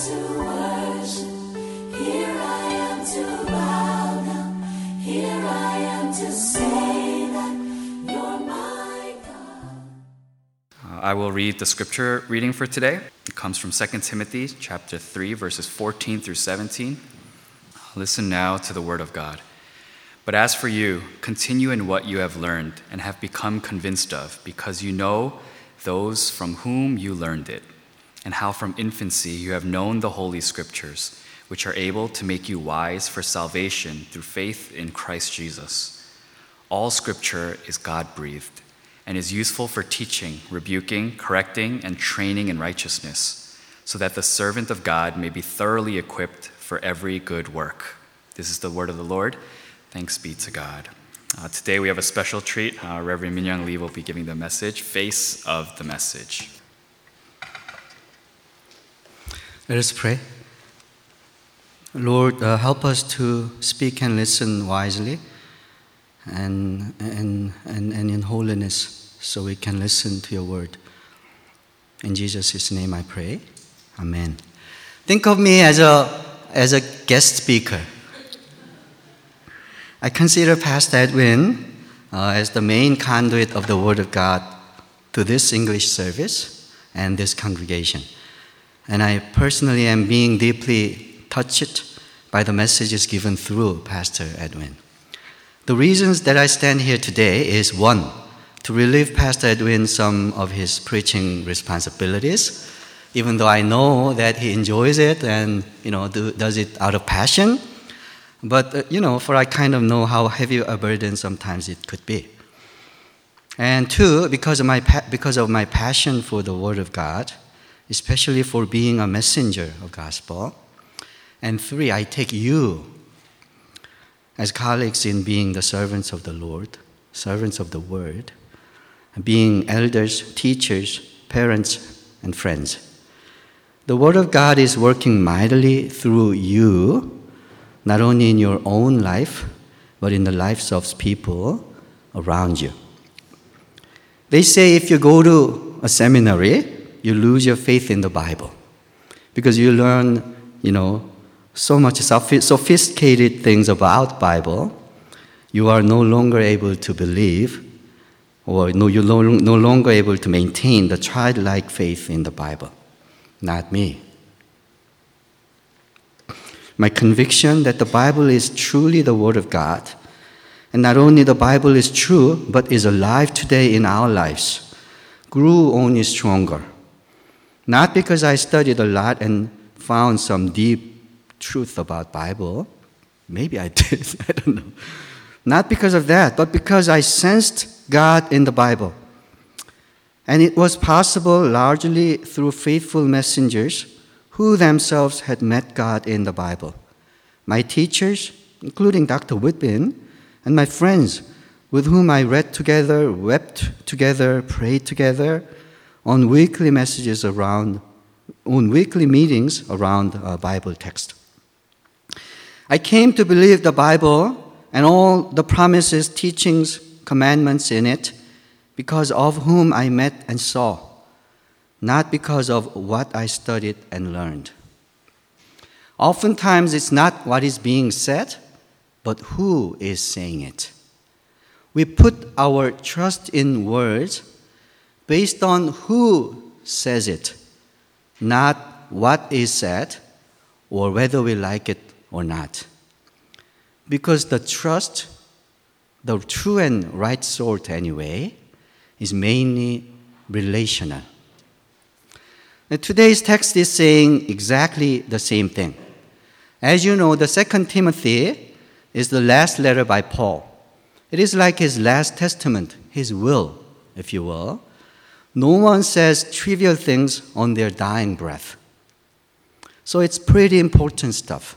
Uh, I will read the scripture reading for today. It comes from 2 Timothy chapter 3 verses 14 through 17. Listen now to the word of God. But as for you, continue in what you have learned and have become convinced of, because you know those from whom you learned it, and how from infancy you have known the holy scriptures, which are able to make you wise for salvation through faith in Christ Jesus. All scripture is God breathed and is useful for teaching, rebuking, correcting, and training in righteousness, so that the servant of God may be thoroughly equipped for every good work. This is the word of the Lord. Thanks be to God. Uh, today we have a special treat. Uh, Reverend Minyoung Lee will be giving the message, Face of the Message. Let us pray. Lord, uh, help us to speak and listen wisely and, and, and, and in holiness so we can listen to your word. In Jesus' name I pray. Amen. Think of me as a, as a guest speaker. I consider Pastor Edwin uh, as the main conduit of the Word of God to this English service and this congregation. And I personally am being deeply touched by the messages given through Pastor Edwin. The reasons that I stand here today is one, to relieve Pastor Edwin some of his preaching responsibilities, even though I know that he enjoys it and you know do, does it out of passion. But uh, you know, for I kind of know how heavy a burden sometimes it could be. And two, because of my pa- because of my passion for the Word of God, especially for being a messenger of gospel. And three, I take you as colleagues in being the servants of the Lord, servants of the Word, being elders, teachers, parents, and friends. The Word of God is working mightily through you, not only in your own life, but in the lives of people around you. They say if you go to a seminary, you lose your faith in the Bible because you learn, you know, so much sophisticated things about Bible, you are no longer able to believe or no, you're no, no longer able to maintain the childlike faith in the Bible. Not me. My conviction that the Bible is truly the Word of God, and not only the Bible is true, but is alive today in our lives, grew only stronger. Not because I studied a lot and found some deep truth about Bible. Maybe I did, I don't know. Not because of that, but because I sensed God in the Bible. And it was possible largely through faithful messengers who themselves had met God in the Bible. My teachers, including Dr. Whitbin, and my friends with whom I read together, wept together, prayed together on weekly messages around, on weekly meetings around a Bible text. I came to believe the Bible and all the promises, teachings, commandments in it because of whom I met and saw, not because of what I studied and learned. Oftentimes, it's not what is being said, but who is saying it. We put our trust in words based on who says it, not what is said or whether we like it or not. Because the trust, the true and right sort anyway, is mainly relational. Today's text is saying exactly the same thing. As you know, the second Timothy is the last letter by Paul. It is like his last testament, his will, if you will. No one says trivial things on their dying breath. So it's pretty important stuff.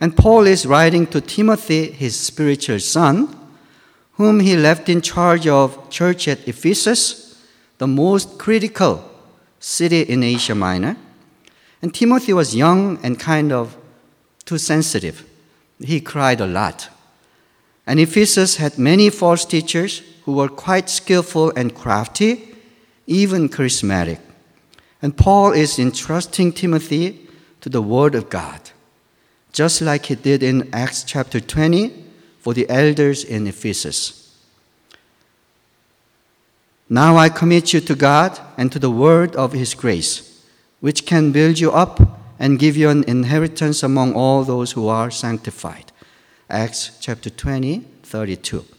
And Paul is writing to Timothy, his spiritual son, whom he left in charge of church at Ephesus, the most critical city in Asia Minor. And Timothy was young and kind of too sensitive. He cried a lot. And Ephesus had many false teachers who were quite skillful and crafty, even charismatic. And Paul is entrusting Timothy to the Word of God, just like he did in Acts chapter 20 for the elders in Ephesus. Now I commit you to God and to the word of his grace, which can build you up and give you an inheritance among all those who are sanctified. Acts chapter 20, 32.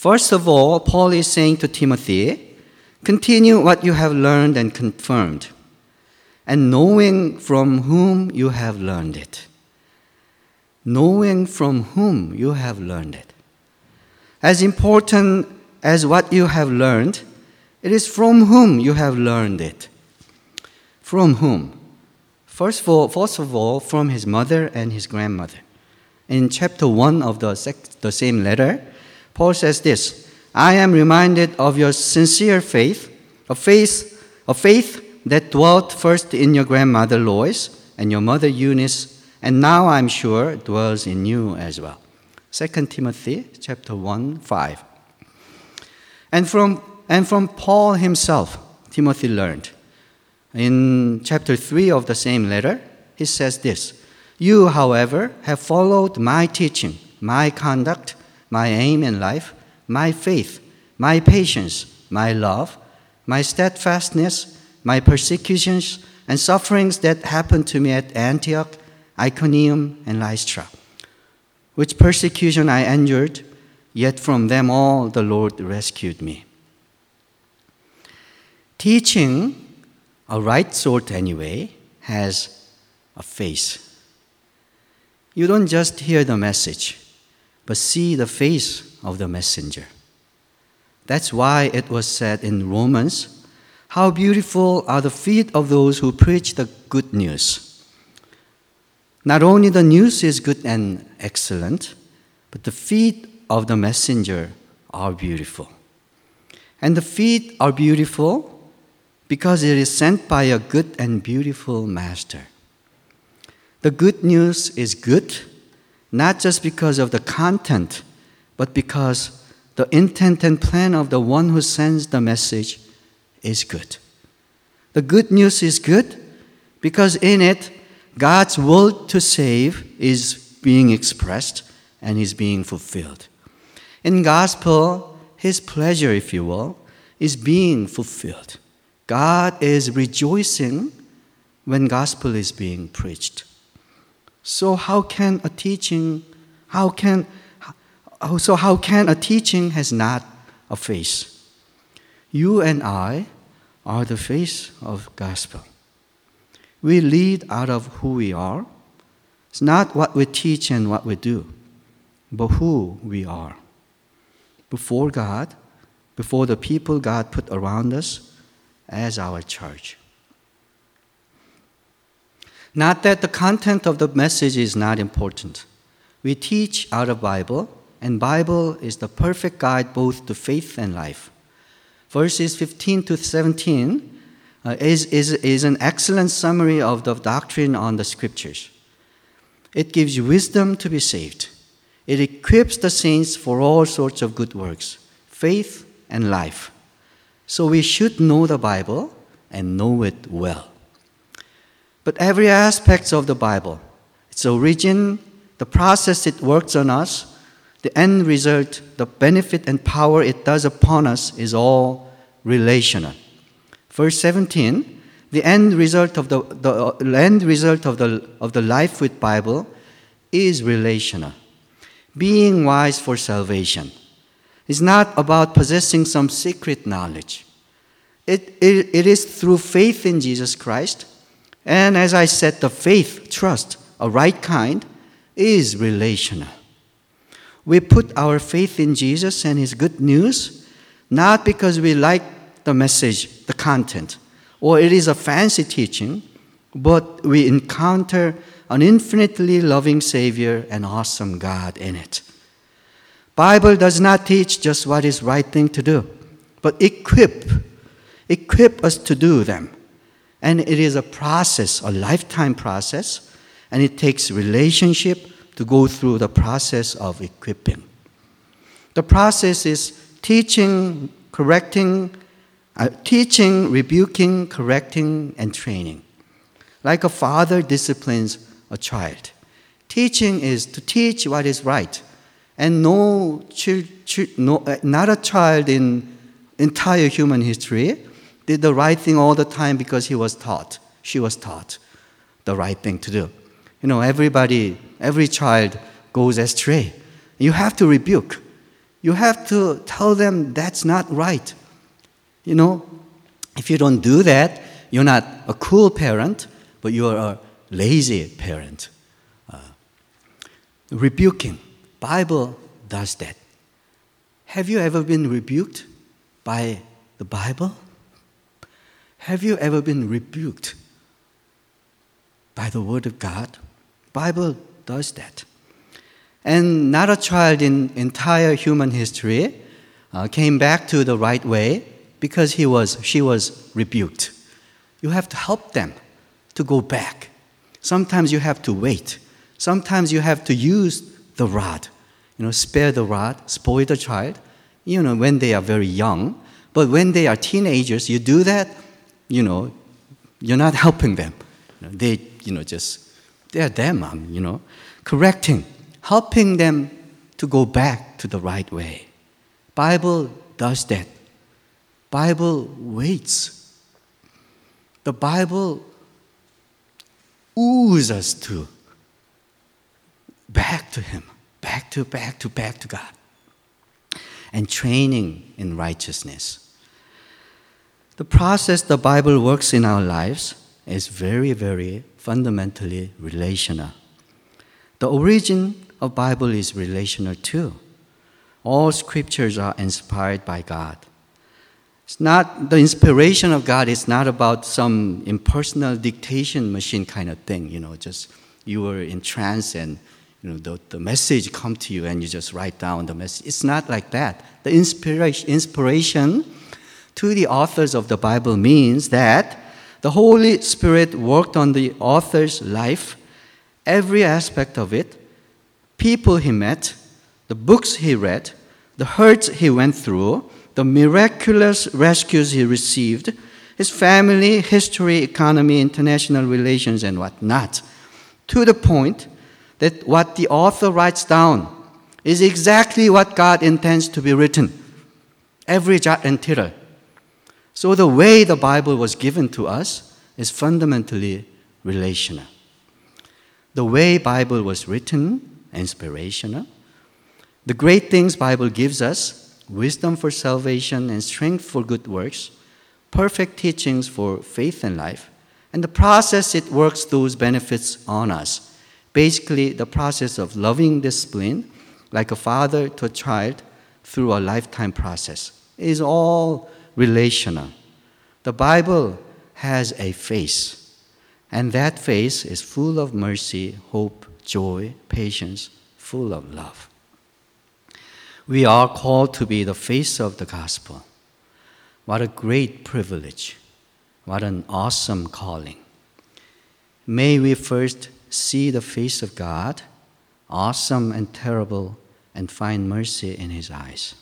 First of all, Paul is saying to Timothy, continue what you have learned and confirmed, and knowing from whom you have learned it. Knowing from whom you have learned it. As important as what you have learned, it is from whom you have learned it. From whom? First of all, first of all from his mother and his grandmother. In chapter 1 of the, the same letter, Paul says this I am reminded of your sincere faith, a faith, a faith that dwelt first in your grandmother Lois and your mother Eunice, and now I'm sure dwells in you as well. 2 Timothy chapter 1, 5. And from, and from Paul himself, Timothy learned. In chapter 3 of the same letter, he says this You, however, have followed my teaching, my conduct, my aim in life, my faith, my patience, my love, my steadfastness, my persecutions, and sufferings that happened to me at Antioch, Iconium, and Lystra, which persecution I endured, yet from them all the Lord rescued me. Teaching, a right sort anyway, has a face. You don't just hear the message, but see the face of the messenger. That's why it was said in Romans, How beautiful are the feet of those who preach the good news. Not only the news is good and excellent, but the feet of the messenger are beautiful. And the feet are beautiful because it is sent by a good and beautiful master. The good news is good not just because of the content, but because the intent and plan of the one who sends the message is good. The good news is good because in it, God's will to save is being expressed and is being fulfilled. In gospel, his pleasure, if you will, is being fulfilled. God is rejoicing when gospel is being preached. So how can a teaching, how can, so how can a teaching has not a face? You and I are the face of gospel. We lead out of who we are. It's not what we teach and what we do, but who we are. Before God, before the people God put around us, as our church. Not that the content of the message is not important. We teach out of Bible, and Bible is the perfect guide both to faith and life. Verses 15 to 17 uh, is, is, is an excellent summary of the doctrine on the scriptures. It gives wisdom to be saved. It equips the saints for all sorts of good works, faith and life. So we should know the Bible and know it well. But every aspect of the Bible, its origin, the process it works on us, the end result, the benefit and power it does upon us is all relational. Verse 17, the end result of the, the uh, end result of the, of the life with Bible is relational. Being wise for salvation is not about possessing some secret knowledge. It, it, it is through faith in Jesus Christ. And as I said, the faith, trust, a right kind, is relational. We put our faith in Jesus and His good news not because we like the message, the content, or it is a fancy teaching, but we encounter an infinitely loving Savior and awesome God in it. Bible does not teach just what is right thing to do, but equip, equip us to do them. And it is a process, a lifetime process, and it takes relationship to go through the process of equipping. The process is teaching, correcting, uh, teaching, rebuking, correcting, and training. Like a father disciplines a child. Teaching is to teach what is right. And no, no uh, not a child in entire human history did the right thing all the time because he was taught, she was taught the right thing to do. You know, everybody, every child goes astray. You have to rebuke. You have to tell them that's not right. You know, if you don't do that, you're not a cool parent, but you're a lazy parent. Uh, rebuking. Bible does that. Have you ever been rebuked by the Bible? Have you ever been rebuked by the Word of God? Bible does that. And not a child in entire human history uh, came back to the right way because he was, she was rebuked. You have to help them to go back. Sometimes you have to wait. Sometimes you have to use the rod. You know, spare the rod, spoil the child, you know, when they are very young. But when they are teenagers, you do that, you know, you're not helping them. You know, they, you know, just, they're them, um, you know, correcting, helping them to go back to the right way. Bible does that. Bible waits. The Bible oozes us to back to Him, back to, back to, back to God, and training in righteousness. The process the Bible works in our lives is very, very fundamentally relational. The origin of Bible is relational too. All scriptures are inspired by God. It's not the inspiration of God is not about some impersonal dictation machine kind of thing, you know, just you were in trance and you know the, the message come to you and you just write down the message. It's not like that. The inspiration inspiration to the authors of the Bible means that the Holy Spirit worked on the author's life, every aspect of it, people he met, the books he read, the hurts he went through, the miraculous rescues he received, his family, history, economy, international relations, and whatnot, to the point that what the author writes down is exactly what God intends to be written. Every jot and tittle. So the way the Bible was given to us is fundamentally relational. The way Bible was written, inspirational. The great things Bible gives us, wisdom for salvation and strength for good works, perfect teachings for faith and life, and the process it works those benefits on us. Basically, the process of loving discipline, like a father to a child, through a lifetime process, is all relational. The Bible has a face, and that face is full of mercy, hope, joy, patience, full of love. We are called to be the face of the gospel. What a great privilege. What an awesome calling. May we first see the face of God, awesome and terrible, and find mercy in His eyes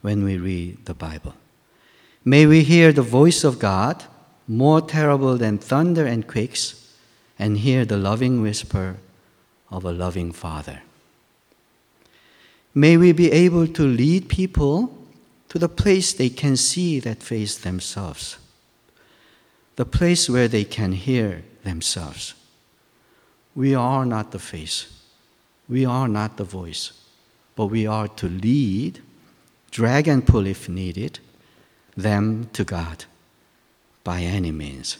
when we read the Bible. May we hear the voice of God, more terrible than thunder and quakes, and hear the loving whisper of a loving Father. May we be able to lead people to the place they can see that face themselves, the place where they can hear themselves. We are not the face, we are not the voice, but we are to lead, drag and pull if needed, them to God by any means.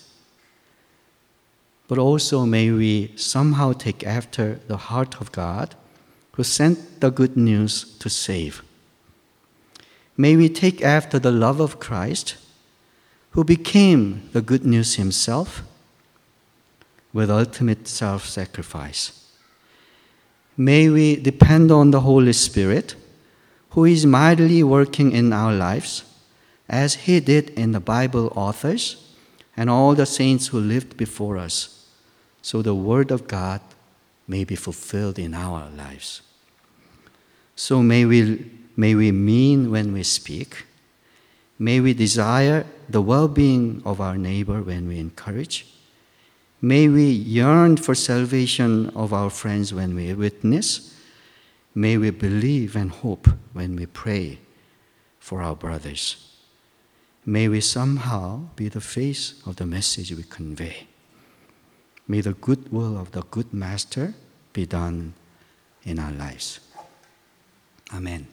But also may we somehow take after the heart of God who sent the good news to save. May we take after the love of Christ who became the good news himself with ultimate self sacrifice. May we depend on the Holy Spirit who is mightily working in our lives as he did in the Bible authors and all the saints who lived before us, so the Word of God may be fulfilled in our lives. So may we, may we mean when we speak, May we desire the well being of our neighbor when we encourage. May we yearn for salvation of our friends when we witness. May we believe and hope when we pray for our brothers. May we somehow be the face of the message we convey. May the good will of the good master be done in our lives. Amen.